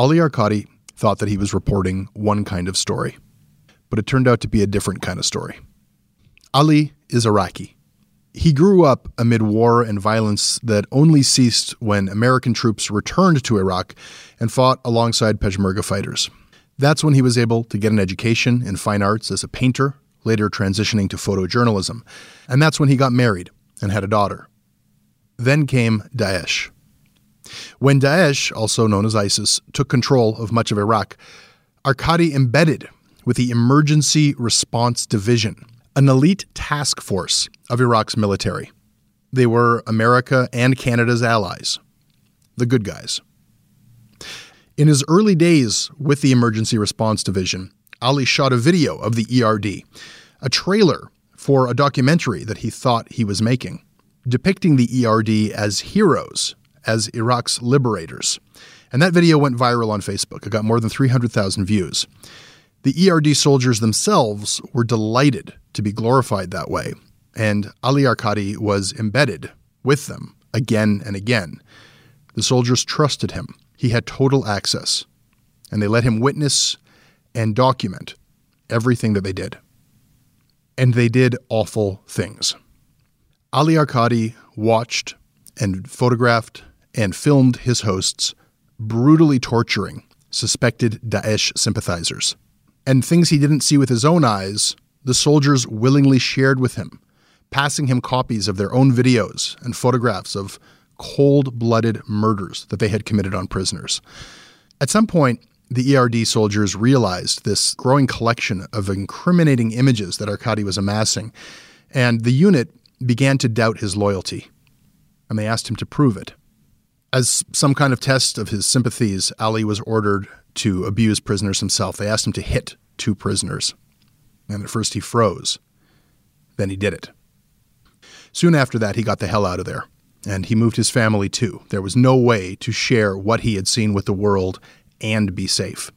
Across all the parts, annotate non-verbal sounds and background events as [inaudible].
Ali Arkady thought that he was reporting one kind of story, but it turned out to be a different kind of story. Ali is Iraqi. He grew up amid war and violence that only ceased when American troops returned to Iraq and fought alongside Peshmerga fighters. That's when he was able to get an education in fine arts as a painter, later transitioning to photojournalism. And that's when he got married and had a daughter. Then came Daesh. When Daesh, also known as ISIS, took control of much of Iraq, Arkady embedded with the Emergency Response Division, an elite task force of Iraq's military. They were America and Canada's allies, the good guys. In his early days with the Emergency Response Division, Ali shot a video of the ERD, a trailer for a documentary that he thought he was making, depicting the ERD as heroes as Iraq's liberators. And that video went viral on Facebook. It got more than 300,000 views. The ERD soldiers themselves were delighted to be glorified that way, and Ali Arkady was embedded with them again and again. The soldiers trusted him. He had total access, and they let him witness and document everything that they did. And they did awful things. Ali Arkady watched and photographed and filmed his hosts brutally torturing suspected Daesh sympathizers. And things he didn't see with his own eyes, the soldiers willingly shared with him, passing him copies of their own videos and photographs of cold blooded murders that they had committed on prisoners. At some point, the ERD soldiers realized this growing collection of incriminating images that Arkady was amassing, and the unit began to doubt his loyalty. And they asked him to prove it. As some kind of test of his sympathies, Ali was ordered to abuse prisoners himself. They asked him to hit two prisoners. And at first he froze. Then he did it. Soon after that, he got the hell out of there. And he moved his family too. There was no way to share what he had seen with the world and be safe.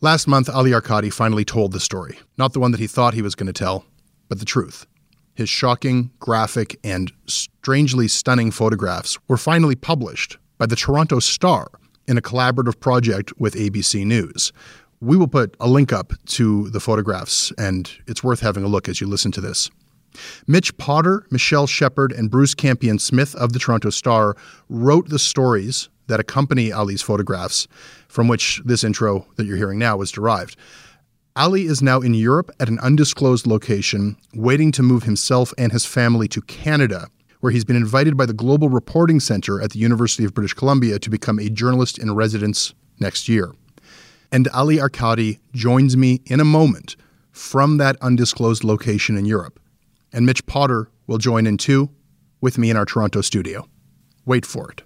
Last month, Ali Arkady finally told the story. Not the one that he thought he was going to tell, but the truth. His shocking, graphic, and strangely stunning photographs were finally published by the Toronto Star in a collaborative project with ABC News. We will put a link up to the photographs, and it's worth having a look as you listen to this. Mitch Potter, Michelle Shepard, and Bruce Campion Smith of the Toronto Star wrote the stories that accompany Ali's photographs, from which this intro that you're hearing now was derived. Ali is now in Europe at an undisclosed location, waiting to move himself and his family to Canada, where he's been invited by the Global Reporting Center at the University of British Columbia to become a journalist in residence next year. And Ali Arkady joins me in a moment from that undisclosed location in Europe. And Mitch Potter will join in too with me in our Toronto studio. Wait for it.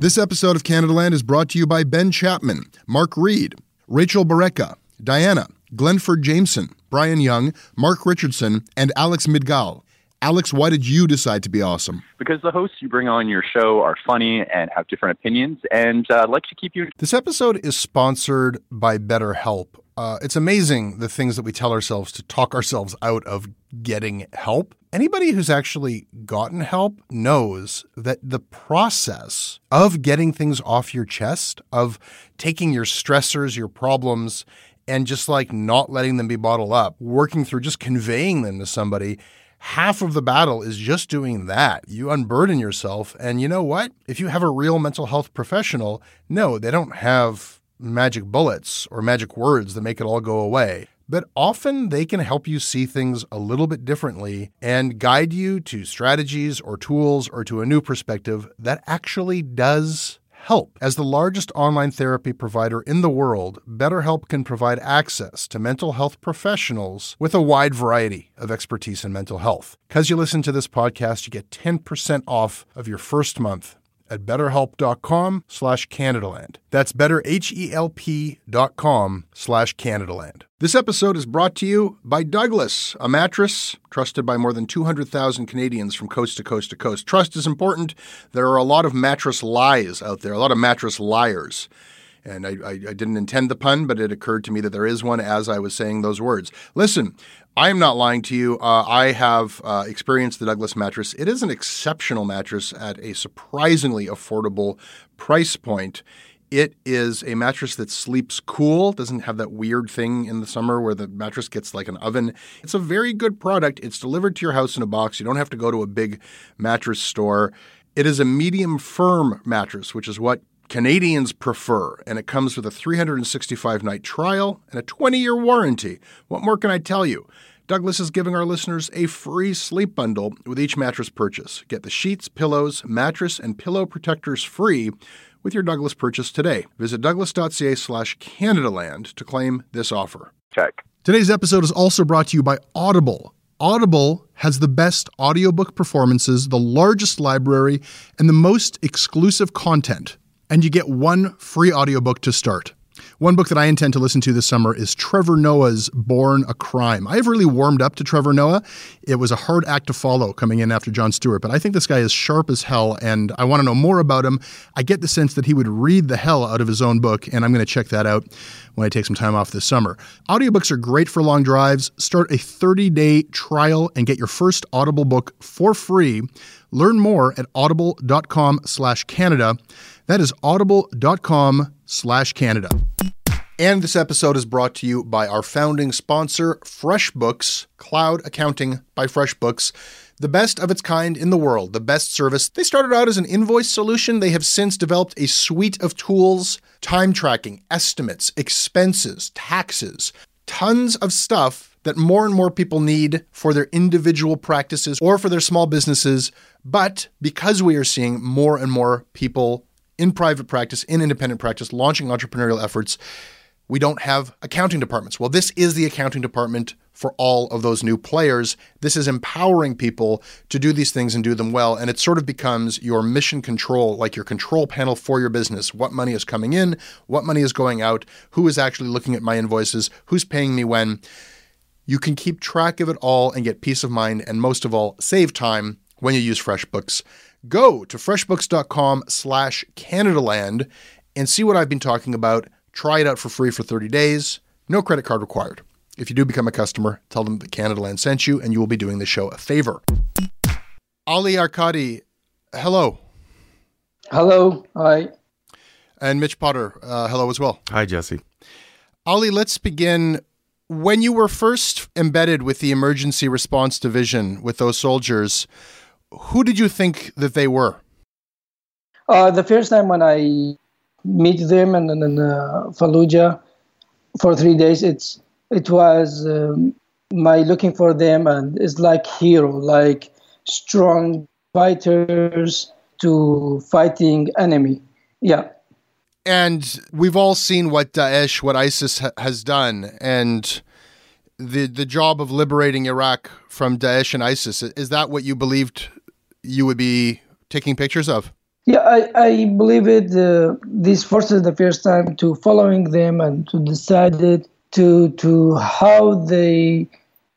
This episode of Canadaland is brought to you by Ben Chapman, Mark Reed, Rachel Bareka, Diana, Glenford Jameson, Brian Young, Mark Richardson, and Alex Midgal. Alex, why did you decide to be awesome? Because the hosts you bring on your show are funny and have different opinions and uh, like to keep you. This episode is sponsored by BetterHelp. Uh, it's amazing the things that we tell ourselves to talk ourselves out of getting help. Anybody who's actually gotten help knows that the process of getting things off your chest, of taking your stressors, your problems, and just like not letting them be bottled up, working through just conveying them to somebody. Half of the battle is just doing that. You unburden yourself. And you know what? If you have a real mental health professional, no, they don't have magic bullets or magic words that make it all go away but often they can help you see things a little bit differently and guide you to strategies or tools or to a new perspective that actually does help. As the largest online therapy provider in the world, BetterHelp can provide access to mental health professionals with a wide variety of expertise in mental health. Because you listen to this podcast, you get 10% off of your first month at betterhelp.com slash Canadaland. That's betterhelp.com slash Canadaland. This episode is brought to you by Douglas, a mattress trusted by more than 200,000 Canadians from coast to coast to coast. Trust is important. There are a lot of mattress lies out there, a lot of mattress liars. And I, I, I, didn't intend the pun, but it occurred to me that there is one as I was saying those words. Listen, I am not lying to you. Uh, I have uh, experienced the Douglas mattress. It is an exceptional mattress at a surprisingly affordable price point. It is a mattress that sleeps cool, doesn't have that weird thing in the summer where the mattress gets like an oven. It's a very good product. It's delivered to your house in a box. You don't have to go to a big mattress store. It is a medium firm mattress, which is what Canadians prefer, and it comes with a 365 night trial and a 20 year warranty. What more can I tell you? Douglas is giving our listeners a free sleep bundle with each mattress purchase. Get the sheets, pillows, mattress, and pillow protectors free with your Douglas purchase today. Visit douglas.ca slash Canadaland to claim this offer. Check. Today's episode is also brought to you by Audible. Audible has the best audiobook performances, the largest library, and the most exclusive content and you get one free audiobook to start. One book that I intend to listen to this summer is Trevor Noah's Born a Crime. I have really warmed up to Trevor Noah. It was a hard act to follow coming in after Jon Stewart, but I think this guy is sharp as hell and I want to know more about him. I get the sense that he would read the hell out of his own book, and I'm going to check that out when I take some time off this summer. Audiobooks are great for long drives. Start a 30 day trial and get your first Audible book for free. Learn more at audible.com slash Canada. That is audible.com slash Canada. And this episode is brought to you by our founding sponsor, FreshBooks, Cloud Accounting by FreshBooks. The best of its kind in the world, the best service. They started out as an invoice solution. They have since developed a suite of tools, time tracking, estimates, expenses, taxes, tons of stuff that more and more people need for their individual practices or for their small businesses. But because we are seeing more and more people in private practice, in independent practice, launching entrepreneurial efforts, we don't have accounting departments. Well, this is the accounting department for all of those new players. This is empowering people to do these things and do them well. And it sort of becomes your mission control, like your control panel for your business. What money is coming in, what money is going out, who is actually looking at my invoices, who's paying me when. You can keep track of it all and get peace of mind, and most of all, save time when you use FreshBooks. Go to freshbooks.com slash Canadaland and see what I've been talking about. Try it out for free for 30 days. No credit card required. If you do become a customer, tell them that Canadaland sent you and you will be doing the show a favor. Ali Arkady, hello. Hello. Hi. And Mitch Potter, uh, hello as well. Hi, Jesse. Ali, let's begin When you were first embedded with the emergency response division with those soldiers, who did you think that they were? Uh, the first time when I meet them and in, in uh, Fallujah for three days, it's it was um, my looking for them and it's like hero, like strong fighters to fighting enemy. Yeah. And we've all seen what Daesh, what ISIS ha- has done, and the the job of liberating Iraq from Daesh and ISIS. Is that what you believed you would be taking pictures of? Yeah, I, I believe it. Uh, this forces the first time to following them and to decided to to how they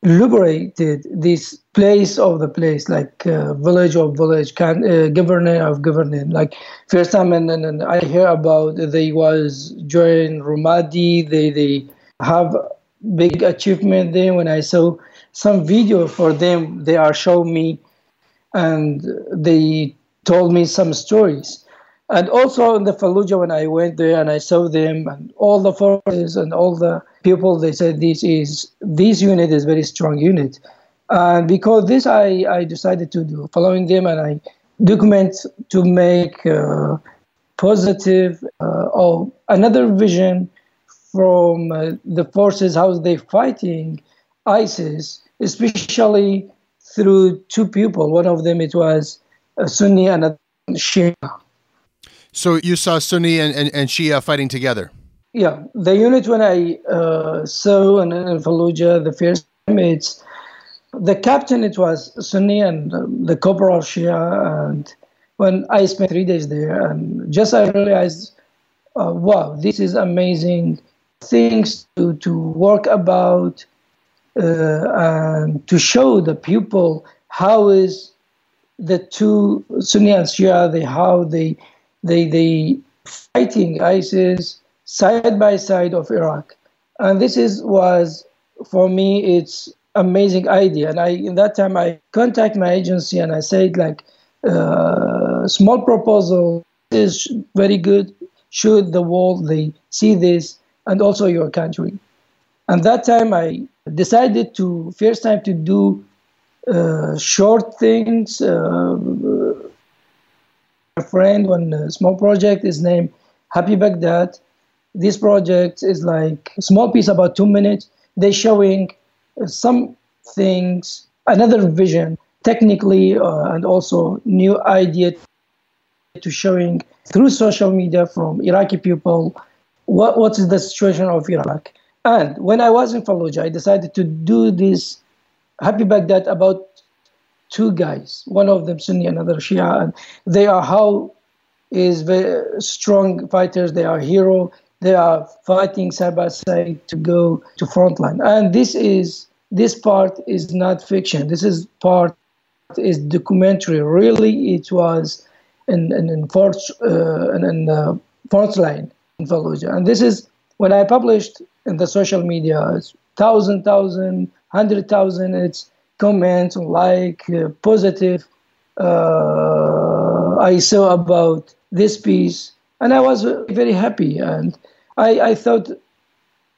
liberated this place of the place, like uh, village of village, can, uh, governor of governor. Like first time, and, and, I hear about they was join Ramadi. They they have big achievement there. When I saw some video for them, they are showing me, and they told me some stories. And also in the Fallujah, when I went there and I saw them and all the forces and all the people, they said this is this unit is very strong unit. And because this, I, I decided to do following them and I document to make uh, positive uh, or another vision from uh, the forces how they fighting ISIS, especially through two people. One of them it was a Sunni and a Shia. So you saw Sunni and, and, and Shia fighting together. Yeah, the unit when I uh, saw in, in Fallujah the first time, it's the captain. It was Sunni and uh, the corporal Shia. And when I spent three days there, and just I realized, uh, wow, this is amazing things to to work about and to show the people how is the two Sunni and Shia they how they they they fighting ISIS side by side of Iraq, and this is was for me it's amazing idea. And I in that time I contact my agency and I said like uh, small proposal is very good. Should the world they see this and also your country. And that time I decided to first time to do uh, short things. Uh, a friend on a small project is named Happy Baghdad. This project is like a small piece about two minutes. They showing some things, another vision, technically, uh, and also new idea to showing through social media from Iraqi people what what is the situation of Iraq. And when I was in Fallujah, I decided to do this Happy Baghdad about two guys, one of them Sunni, another Shia, and they are how is very strong fighters. They are hero. They are fighting side by side to go to frontline. And this is this part is not fiction. This is part is documentary. Really, it was in in, in front uh, in, in uh, front line in Fallujah. And this is when I published in the social media. It's thousand, thousand, hundred thousand. It's comments like uh, positive uh, I saw about this piece, and I was very happy. And I, I thought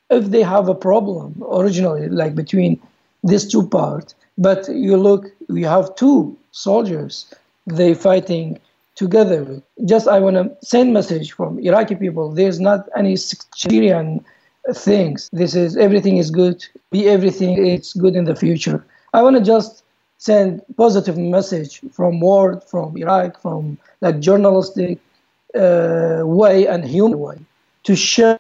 if they have a problem originally, like between these two parts, but you look, we have two soldiers, they fighting together. Just I want to send message from Iraqi people. There's not any Syrian things. This is everything is good. Be everything. It's good in the future. I want to just send positive message from world, from Iraq, from like journalistic uh, way and human way to show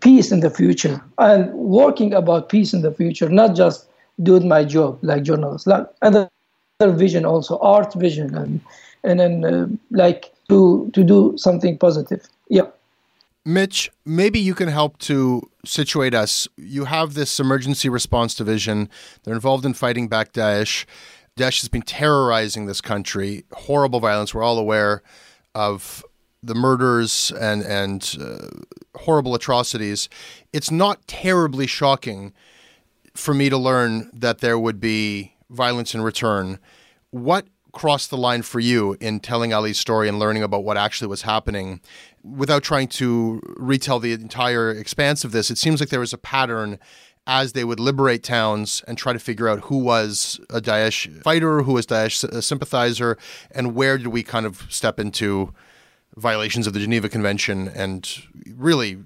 peace in the future and working about peace in the future, not just doing my job like journalist, like other vision also, art vision, and and then uh, like to to do something positive. Yeah. Mitch, maybe you can help to situate us. You have this emergency response division. They're involved in fighting back Daesh. Daesh has been terrorizing this country. Horrible violence. We're all aware of the murders and and uh, horrible atrocities. It's not terribly shocking for me to learn that there would be violence in return. What crossed the line for you in telling Ali's story and learning about what actually was happening? Without trying to retell the entire expanse of this, it seems like there was a pattern as they would liberate towns and try to figure out who was a Daesh fighter, who was Daesh sympathizer, and where did we kind of step into violations of the Geneva Convention and really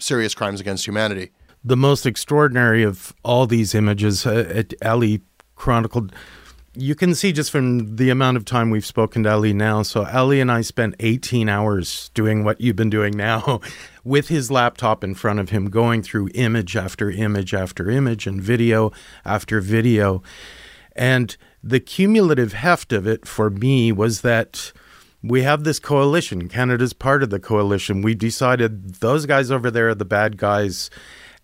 serious crimes against humanity. The most extraordinary of all these images, uh, Ali chronicled you can see just from the amount of time we've spoken to Ali now. So Ali and I spent 18 hours doing what you've been doing now [laughs] with his laptop in front of him, going through image after image after image and video after video. And the cumulative heft of it for me was that we have this coalition. Canada's part of the coalition. We decided those guys over there are the bad guys.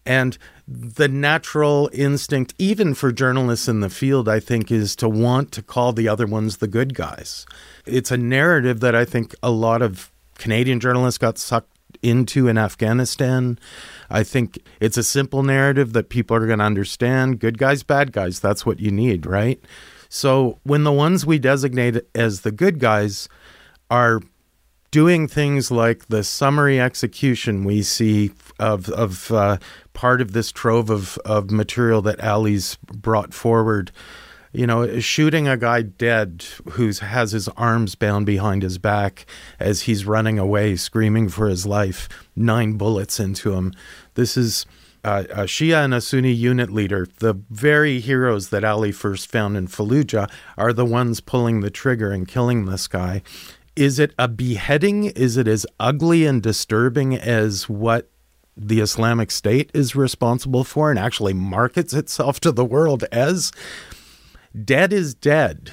And the natural instinct, even for journalists in the field, I think, is to want to call the other ones the good guys. It's a narrative that I think a lot of Canadian journalists got sucked into in Afghanistan. I think it's a simple narrative that people are going to understand. Good guys, bad guys, that's what you need, right? So when the ones we designate as the good guys are doing things like the summary execution we see of of uh, part of this trove of of material that Ali's brought forward. You know, shooting a guy dead who has his arms bound behind his back as he's running away, screaming for his life, nine bullets into him. This is uh, a Shia and a Sunni unit leader, the very heroes that Ali first found in Fallujah, are the ones pulling the trigger and killing this guy. Is it a beheading? Is it as ugly and disturbing as what the Islamic State is responsible for and actually markets itself to the world as? Dead is dead.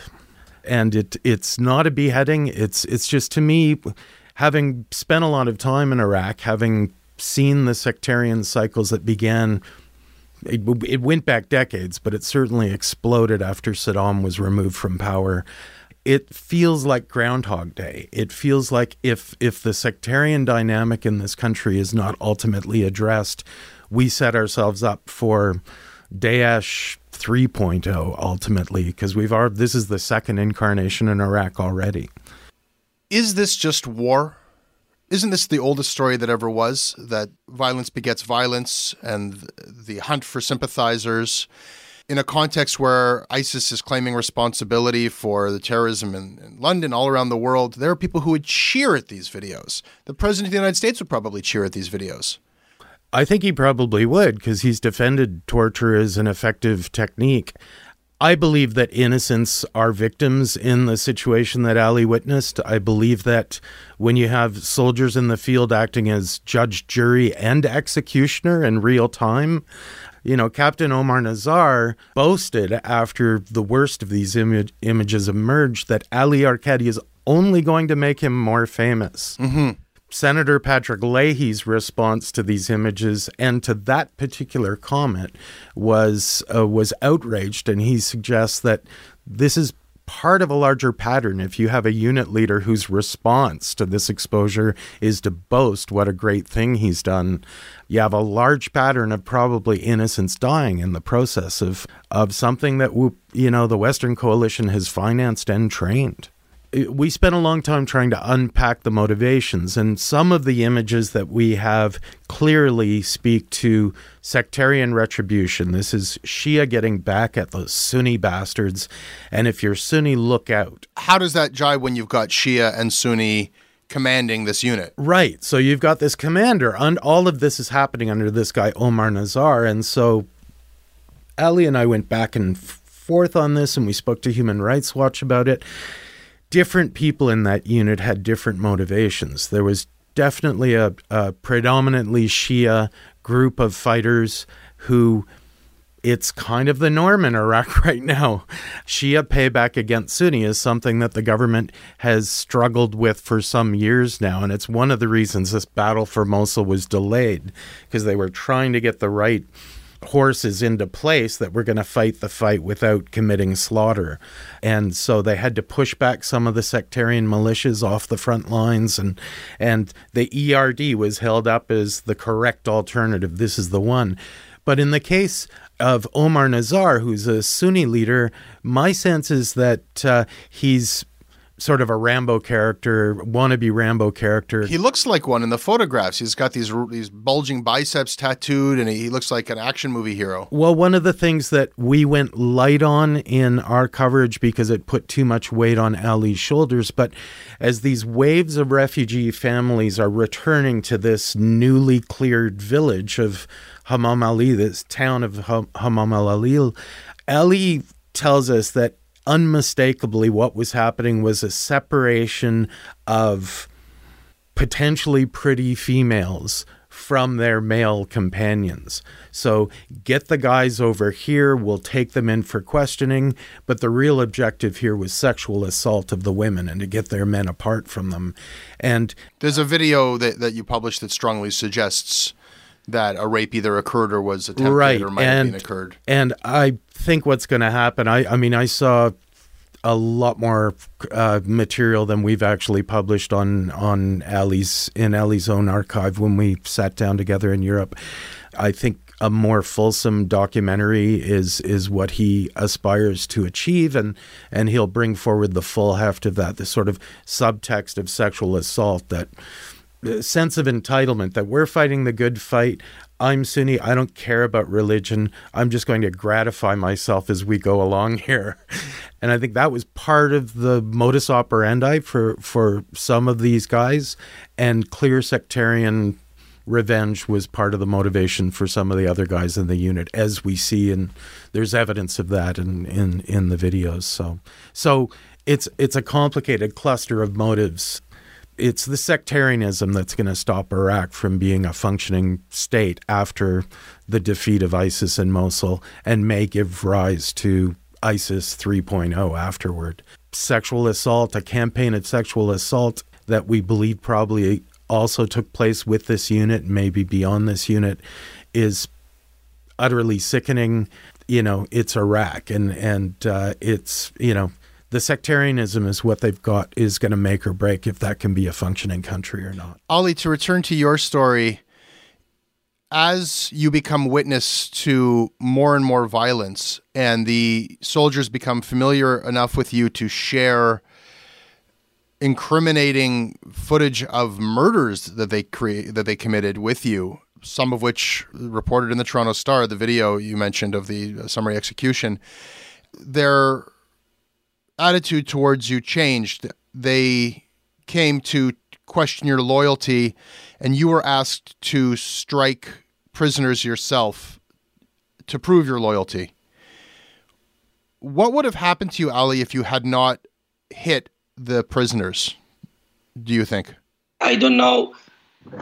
And it it's not a beheading. It's it's just to me, having spent a lot of time in Iraq, having seen the sectarian cycles that began it, it, went back decades, but it certainly exploded after Saddam was removed from power it feels like Groundhog Day. It feels like if if the sectarian dynamic in this country is not ultimately addressed, we set ourselves up for Daesh 3.0 ultimately because we've already, this is the second incarnation in Iraq already. Is this just war? Isn't this the oldest story that ever was that violence begets violence and the hunt for sympathizers in a context where ISIS is claiming responsibility for the terrorism in, in, London, all around the world, there are people who would cheer at these videos. The President of the United States would probably cheer at these videos. I think he probably would because he's defended torture as an effective technique. I believe that innocents are victims in the situation that Ali witnessed. I believe that when you have soldiers in the field acting as judge, jury, and executioner in real time, you know, Captain Omar Nazar boasted after the worst of these Im- images emerged that Ali Arkady is only going to make him more famous. Mm-hmm. Senator Patrick Leahy's response to these images and to that particular comment was uh, was outraged, and he suggests that this is part of a larger pattern. If you have a unit leader whose response to this exposure is to boast what a great thing he's done, you have a large pattern of probably innocents dying in the process of of something that you know the Western coalition has financed and trained we spent a long time trying to unpack the motivations, and some of the images that we have clearly speak to sectarian retribution. This is Shia getting back at the Sunni bastards, and if you're Sunni, look out. How does that jive when you've got Shia and Sunni? commanding this unit. Right. So you've got this commander, and all of this is happening under this guy Omar Nazar, and so Ali and I went back and forth on this, and we spoke to Human Rights Watch about it different people in that unit had different motivations. There was definitely a, a predominantly Shia group of fighters who it's kind of the norm in Iraq [laughs] right now. Shia payback against Sunni is something that the government has struggled with for some years now. And it's one of the reasons this battle for Mosul was delayed because they were trying to get the right horses into place that were going to fight the fight without committing slaughter. And so they had to push back some of the sectarian militias off the front lines and and the ERD was held up as the correct alternative. This is the one. But in the case of Omar Nazar, who's a Sunni leader, my sense is that uh, he's sort of a Rambo character, wannabe Rambo character. He looks like one in the photographs. He's got these these bulging biceps tattooed, and he looks like an action movie hero. Well, one of the things that we went light on in our coverage because it put too much weight on Ali's shoulders, but as these waves of refugee families are returning to this newly cleared village of Hamam Ali, this town of Hamam al Alil, Ali tells us that unmistakably what was happening was a separation of potentially pretty females from their male companions. So get the guys over here, we'll take them in for questioning, but the real objective here was sexual assault of the women and to get their men apart from them. And there's a video that, that you published that strongly suggests that a rape either occurred or was attempted right. or might and, have been occurred. And I think what's going to happen, I, I mean, I saw a lot more uh, material than we've actually published on on Ali's in Ali's own archive when we sat down together in Europe. I think a more fulsome documentary is is what he aspires to achieve and and he'll bring forward the full heft of that the sort of subtext of sexual assault that sense of entitlement that we're fighting the good fight. I'm Sunni. I don't care about religion. I'm just going to gratify myself as we go along [laughs] here. And I think that was part of the modus operandi for, for some of these guys. And clear sectarian revenge was part of the motivation for some of the other guys in the unit, as we see, and there's evidence of that in, in, in the videos. So, so it's it's a complicated cluster of motives it's the sectarianism that's going to stop Iraq from being a functioning state after the defeat of ISIS in Mosul and may give rise to ISIS 3.0 afterward. Sexual assault, a campaign of sexual assault that we believe probably also took place with this unit, maybe beyond this unit, is utterly sickening. You know, it's Iraq, and and uh, it's you know the sectarianism is what they've got is going to make or break if that can be a functioning country or not. Ali, to return to your story, as you become witness to more and more violence and the soldiers become familiar enough with you to share incriminating footage of murders that they create that they committed with you some of which reported in the Toronto Star the video you mentioned of the summary execution their attitude towards you changed. They came to question your loyalty, and you were asked to strike prisoners yourself to prove your loyalty. What would have happened to you, Ali, if you had not hit the prisoners? Do you think? I don't know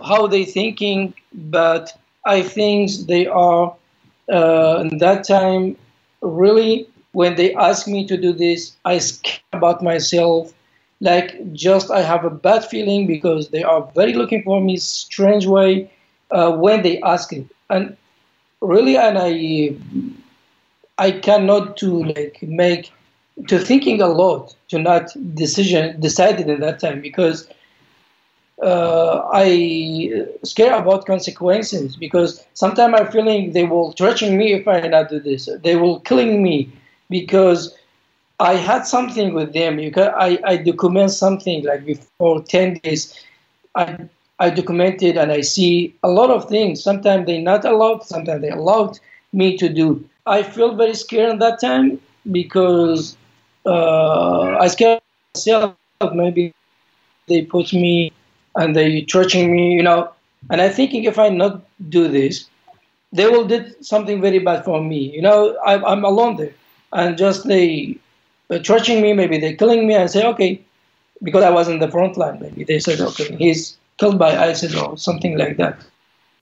how they thinking, but I think they are uh, in that time really when they ask me to do this, I scare about myself. Like just I have a bad feeling because they are very looking for me strange way uh, when they ask it. And really, and I I cannot to like make to thinking a lot to not decision decided in that time because uh, I scare about consequences because sometimes I'm feeling they will threaten me if I not do this. They will killing me because I had something with them. Can, I, I document something like before 10 days. I, I documented and I see a lot of things. Sometimes they not allowed, sometimes they allowed me to do. I feel very scared at that time because uh, I scared myself. Maybe they put me and they torturing me, you know. And I'm thinking if I not do this, they will do something very bad for me. You know, I, I'm alone there and just they uh, torturing me, maybe they're killing me, and say, okay, because I was in the front line, maybe they said, okay, he's killed by ISIS or something like that.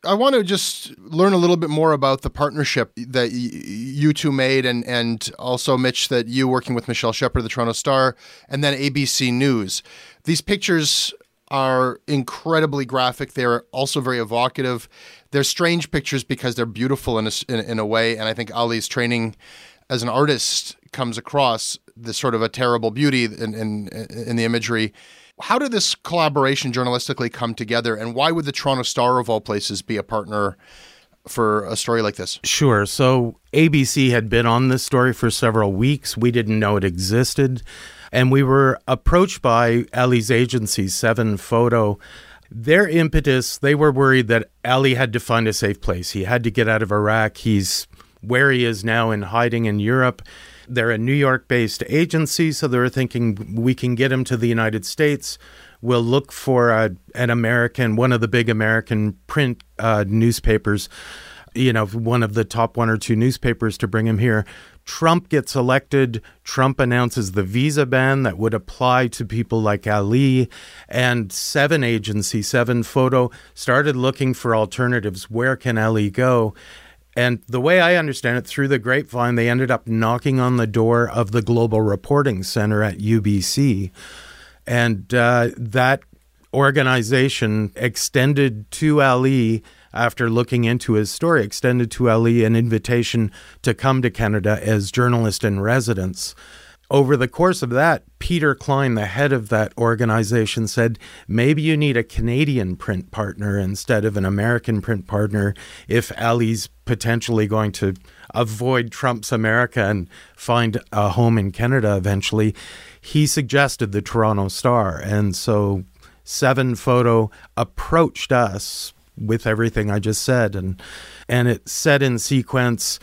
I want to just learn a little bit more about the partnership that y- you two made, and and also Mitch that you working with Michelle Shepard, the Toronto Star, and then ABC News. These pictures are incredibly graphic. They're also very evocative. They're strange pictures because they're beautiful in a, in, in a way, and I think Ali's training as an artist comes across this sort of a terrible beauty in, in, in the imagery. How did this collaboration journalistically come together, and why would the Toronto Star of all places be a partner for a story like this? Sure. So ABC had been on this story for several weeks. We didn't know it existed. And we were approached by Ali's agency, Seven Photo. Their impetus, they were worried that Ali had to find a safe place. He had to get out of Iraq. He's where he is now in hiding in Europe. They're a New York based agency, so they're thinking we can get him to the United States. We'll look for a, an American, one of the big American print uh, newspapers, you know, one of the top one or two newspapers to bring him here. Trump gets elected. Trump announces the visa ban that would apply to people like Ali. And Seven Agency, Seven Photo, started looking for alternatives. Where can Ali go? And the way I understand it, through the grapevine, they ended up knocking on the door of the Global Reporting Center at UBC. And uh, that organization extended to Ali, after looking into his story, extended to Ali an invitation to come to Canada as journalist in residence. Over the course of that, Peter Klein, the head of that organization, said maybe you need a Canadian print partner instead of an American print partner if Ali's potentially going to avoid Trump's America and find a home in Canada eventually. He suggested the Toronto Star. And so Seven Photo approached us with everything I just said and and it said in sequence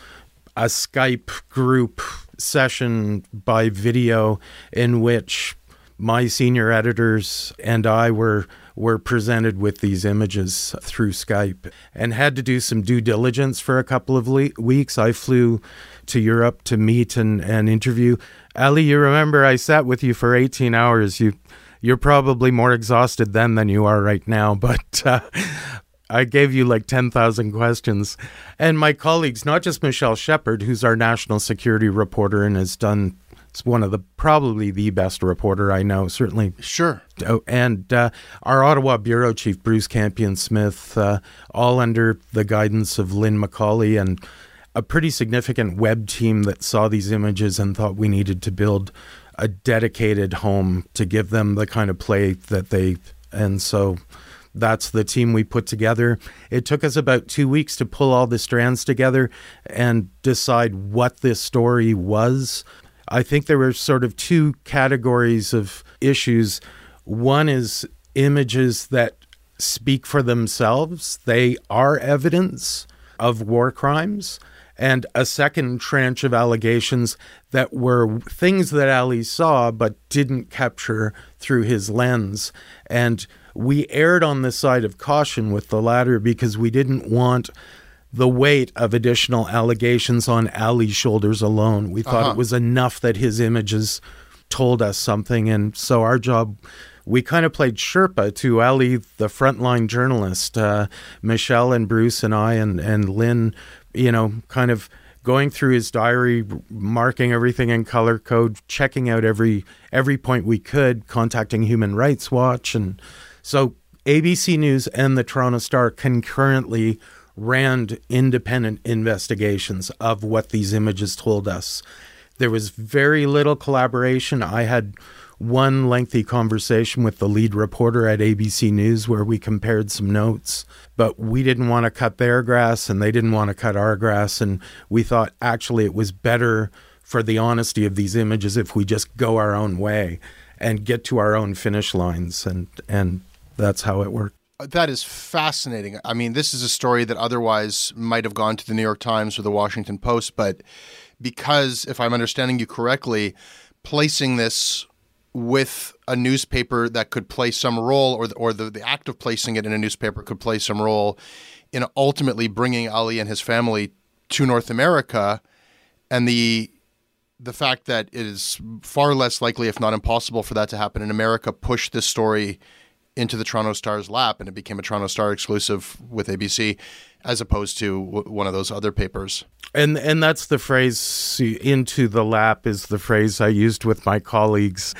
a Skype group session by video in which my senior editors and I were were presented with these images through Skype and had to do some due diligence for a couple of le- weeks. I flew to Europe to meet and, and interview. Ali, you remember I sat with you for 18 hours. You you're probably more exhausted then than you are right now, [laughs] but uh, I gave you like 10,000 questions. And my colleagues, not just Michelle Shepard, who's our national security reporter and has done it's one of the probably the best reporter I know, certainly. Sure. Oh, and uh, our Ottawa bureau chief, Bruce Campion Smith, uh, all under the guidance of Lynn McCauley and a pretty significant web team that saw these images and thought we needed to build a dedicated home to give them the kind of play that they. And so that's the team we put together. It took us about two weeks to pull all the strands together and decide what this story was. I think there were sort of two categories of issues. One is images that speak for themselves, they are evidence of war crimes. And a second tranche of allegations that were things that Ali saw but didn't capture through his lens. And we erred on the side of caution with the latter because we didn't want the weight of additional allegations on Ali's shoulders alone. We thought Uh-huh. it was enough that his images told us something. And so our job, we kind of played Sherpa to Ali, the frontline journalist. Uh, Michelle and Bruce and I and, and Lynn, you know, kind of going through his diary, marking everything in color code, checking out every every point we could, contacting Human Rights Watch, and so ABC News and the Toronto Star concurrently ran independent investigations of what these images told us. There was very little collaboration. I had one lengthy conversation with the lead reporter at ABC News where we compared some notes, but we didn't want to cut their grass and they didn't want to cut our grass. And we thought actually it was better for the honesty of these images if we just go our own way and get to our own finish lines. And, and that's how it worked. Uh, that is fascinating. I mean, this is a story that otherwise might have gone to the New York Times or the Washington Post, but because, if I'm understanding you correctly, placing this with a newspaper that could play some role, or the, or the, the act of placing it in a newspaper could play some role in ultimately bringing Ali and his family to North America, and the the fact that it is far less likely, if not impossible, for that to happen in America, pushed this story into the Toronto Star's lap, and it became a Toronto Star exclusive with ABC, as opposed to w- one of those other papers. And and that's the phrase into the lap is the phrase I used with my colleagues.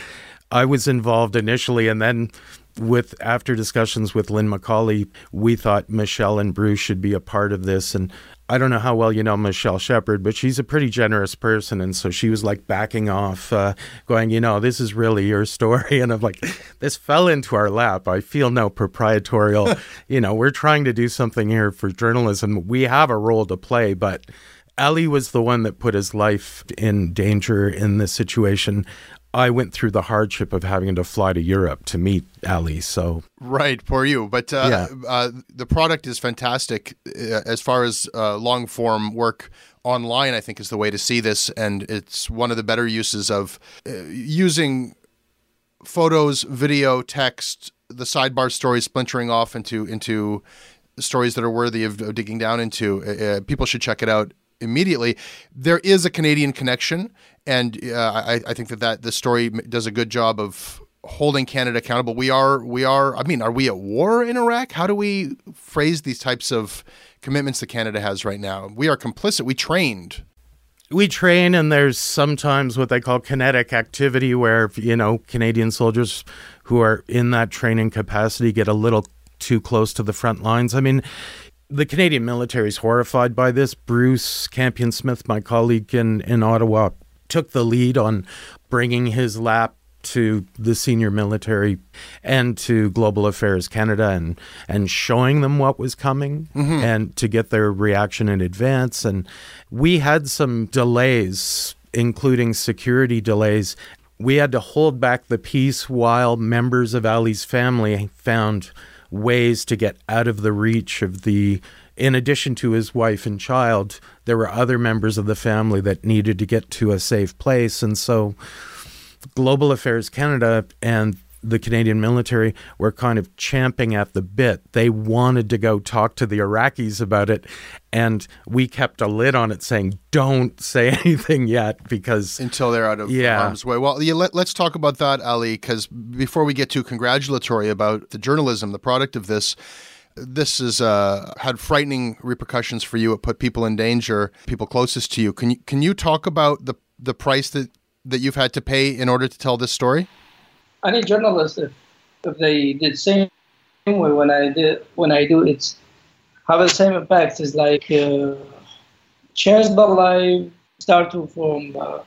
I was involved initially and then with after discussions with Lynn McCauley, we thought Michelle and Bruce should be a part of this and I don't know how well you know Michelle Shepard, but she's a pretty generous person. And so she was like backing off, uh, going, you know, this is really your story. [laughs] And I'm like, this fell into our lap. I feel no proprietorial, [laughs] you know, we're trying to do something here for journalism. We have a role to play, but Ali was the one that put his life in danger in this situation. I went through the hardship of having to fly to Europe to meet Ali. So Right, for you. But uh, Yeah. uh, the product is fantastic uh, as far as uh, long form work online. I think is the way to see this, and it's one of the better uses of uh, using photos, video, text, the sidebar stories splintering off into into stories that are worthy of, of digging down into. Uh, uh, people should check it out immediately. There is a Canadian connection, and uh, I, I think that that the story does a good job of holding Canada accountable. We are we are. I mean, are we at war in Iraq? How do we phrase these types of commitments that Canada has right now? We are complicit. We trained. we train and there's sometimes what they call kinetic activity where you know canadian soldiers who are in that training capacity get a little too close to the front lines i mean the canadian military is horrified by this. Bruce campion smith my colleague in, in ottawa took the lead on bringing his lap to the senior military and to Global Affairs Canada and and showing them what was coming mm-hmm. and to get their reaction in advance. And we had some delays including security delays. We had to hold back the piece while members of Ali's family found ways to get out of the reach of the in addition to his wife and child there were other members of the family that needed to get to a safe place. And so Global Affairs Canada and the Canadian military were kind of champing at the bit. They wanted to go talk to the Iraqis about it, and we kept a lid on it, saying, "Don't say [laughs] anything yet," because until they're out of Yeah. harm's way. Well, yeah, let, let's talk about that, Ali, because before we get too congratulatory about the journalism, the product of this, this has uh, had frightening repercussions for you. It put people in danger, people closest to you. Can you can you talk about the the price that that you've had to pay in order to tell this story? Any journalist if, if they did same way when I did when I do it have the same impact it's like uh, change the life start to from uh,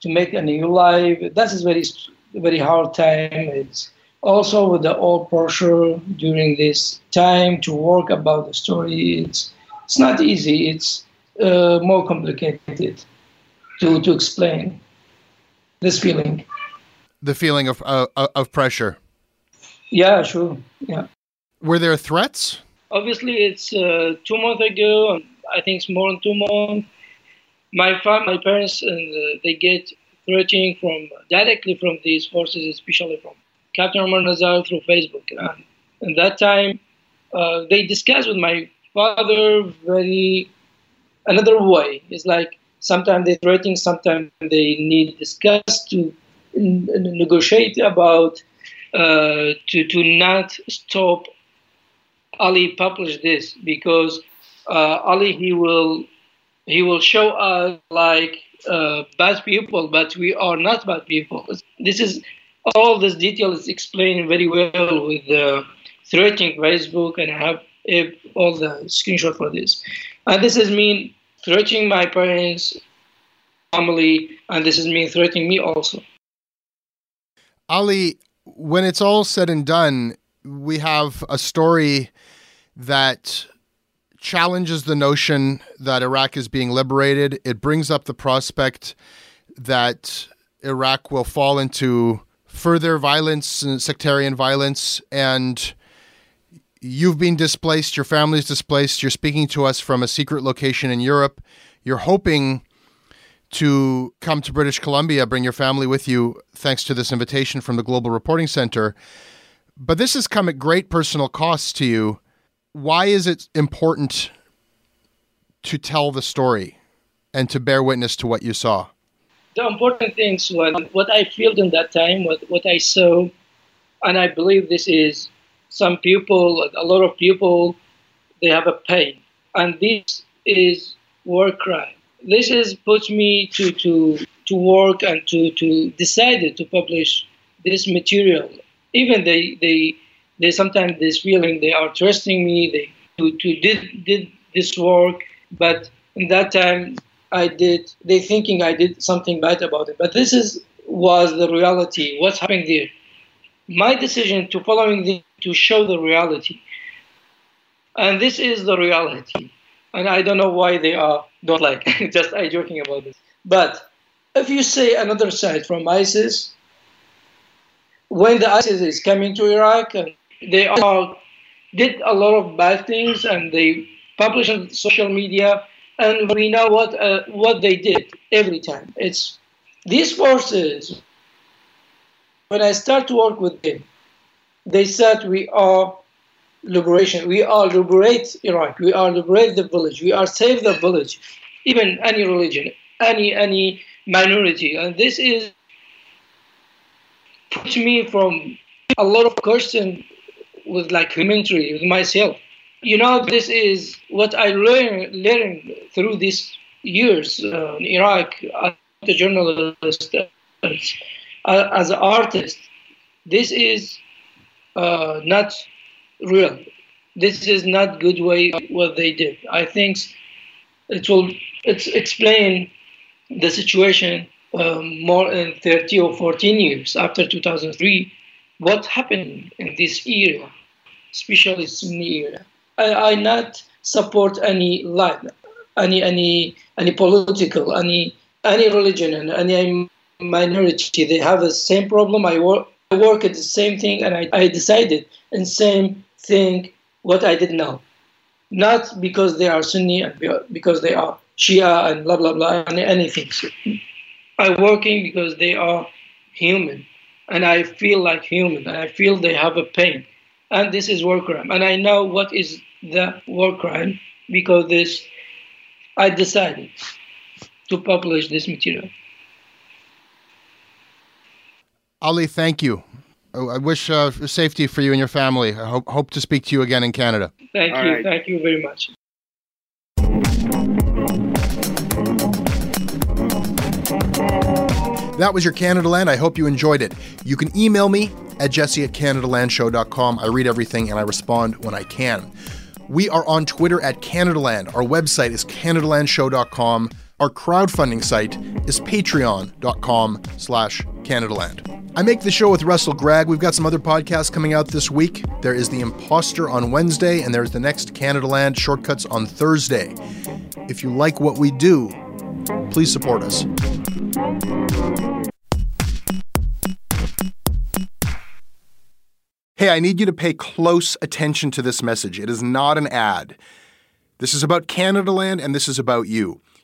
to make a new life. That is very very hard time. It's also with the old pressure during this time to work about the story. It's it's not easy. It's uh, more complicated to to explain this feeling The feeling of uh, of pressure. yeah sure. Yeah. Were there threats? obviously it's uh, two months ago and i think it's more than two months. My fam- my parents and uh, they get threatening from directly from these forces especially from captain omar nazar through facebook. And at that time uh, they discuss with my father very another way. It's like sometimes they threatening sometimes they need discuss to negotiate about uh, to to not stop Ali publish this because uh, Ali he will he will show us like uh, bad people, but we are not bad people. This is all this detail is explained very well with the threatening Facebook, and I have all the screenshot for this. And this is me threatening my parents, family, and this is me threatening me also. Ali, when it's all said and done, we have a story that challenges the notion that Iraq is being liberated. It brings up the prospect that Iraq will fall into further violence, and sectarian violence, and you've been displaced, your family's displaced, you're speaking to us from a secret location in Europe. You're hoping to come to British Columbia, bring your family with you, thanks to this invitation from the Global Reporting Center. But this has come at great personal costs to you. Why is it important to tell the story and to bear witness to what you saw? the important things was what I felt in that time, what, what I saw, and I believe this is some people, a lot of people, they have a pain, and this is war crime. This has put me to to to work and to to decide to publish this material. Even they they they sometimes this feeling they are trusting me. They to to did did this work, but in that time I did. They thinking I did something bad about it, but this is was the reality. What's happening there? My decision to following the to show the reality, and this is the reality. And I don't know why they are don't like. [laughs] Just I joking about this. But if you say another side from ISIS, when the ISIS is coming to Iraq, and they are did a lot of bad things, and they publish on social media, and we know what uh, what they did every time. It's these forces. When I start to work with them, they said we are liberation. We are liberate Iraq. We are liberate the village. We are save the village, even any religion, any any minority. And this is put me from a lot of question with like humanity with myself. You know, this is what I learned learned through these years uh, in Iraq as a journalist, uh, as an artist. This is uh, not real. This is not good way what they did. I think it will it's explain the situation um, more than 30 or 14 years after 2003 what happened in this era, especially Sunni era. I, I not support any line, any any any political, any any religion and any minority. They have the same problem. I work I work at the same thing, and I, I decided and same thing what I did now, not because they are Sunni and because they are Shia and blah blah blah and anything. So I'm working because they are human and I feel like human, and I feel they have a pain. And this is war crime. And I know what is the war crime because this I decided to publish this material. Ali, thank you. Oh, I wish uh, safety for you and your family. I hope, hope to speak to you again in Canada. Thank All you. Right. Thank you very much. That was your Canadaland. I hope you enjoyed it. You can email me at jesse at canadalandshow.com. I read everything and I respond when I can. We are on Twitter at Canadaland. Our website is canadalandshow.com. Our crowdfunding site is patreon.com slash Canadaland. I make the show with Russell Gragg. We've got some other podcasts coming out this week. There is The Imposter on Wednesday, and there's the next Canadaland Shortcuts on Thursday. If you like what we do, please support us. Hey, I need you to pay close attention to this message. It is not an ad. This is about Canadaland and this is about you.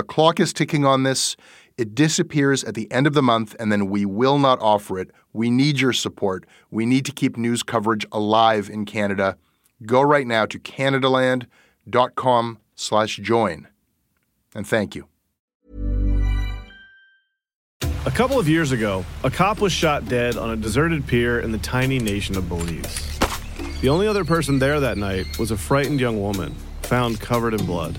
The clock is ticking on this. It disappears at the end of the month, and then we will not offer it. We need your support. We need to keep news coverage alive in Canada. Go right now to canadaland.com slash join. And thank you. A couple of years ago, a cop was shot dead on a deserted pier in the tiny nation of Belize. The only other person there that night was a frightened young woman, found covered in blood.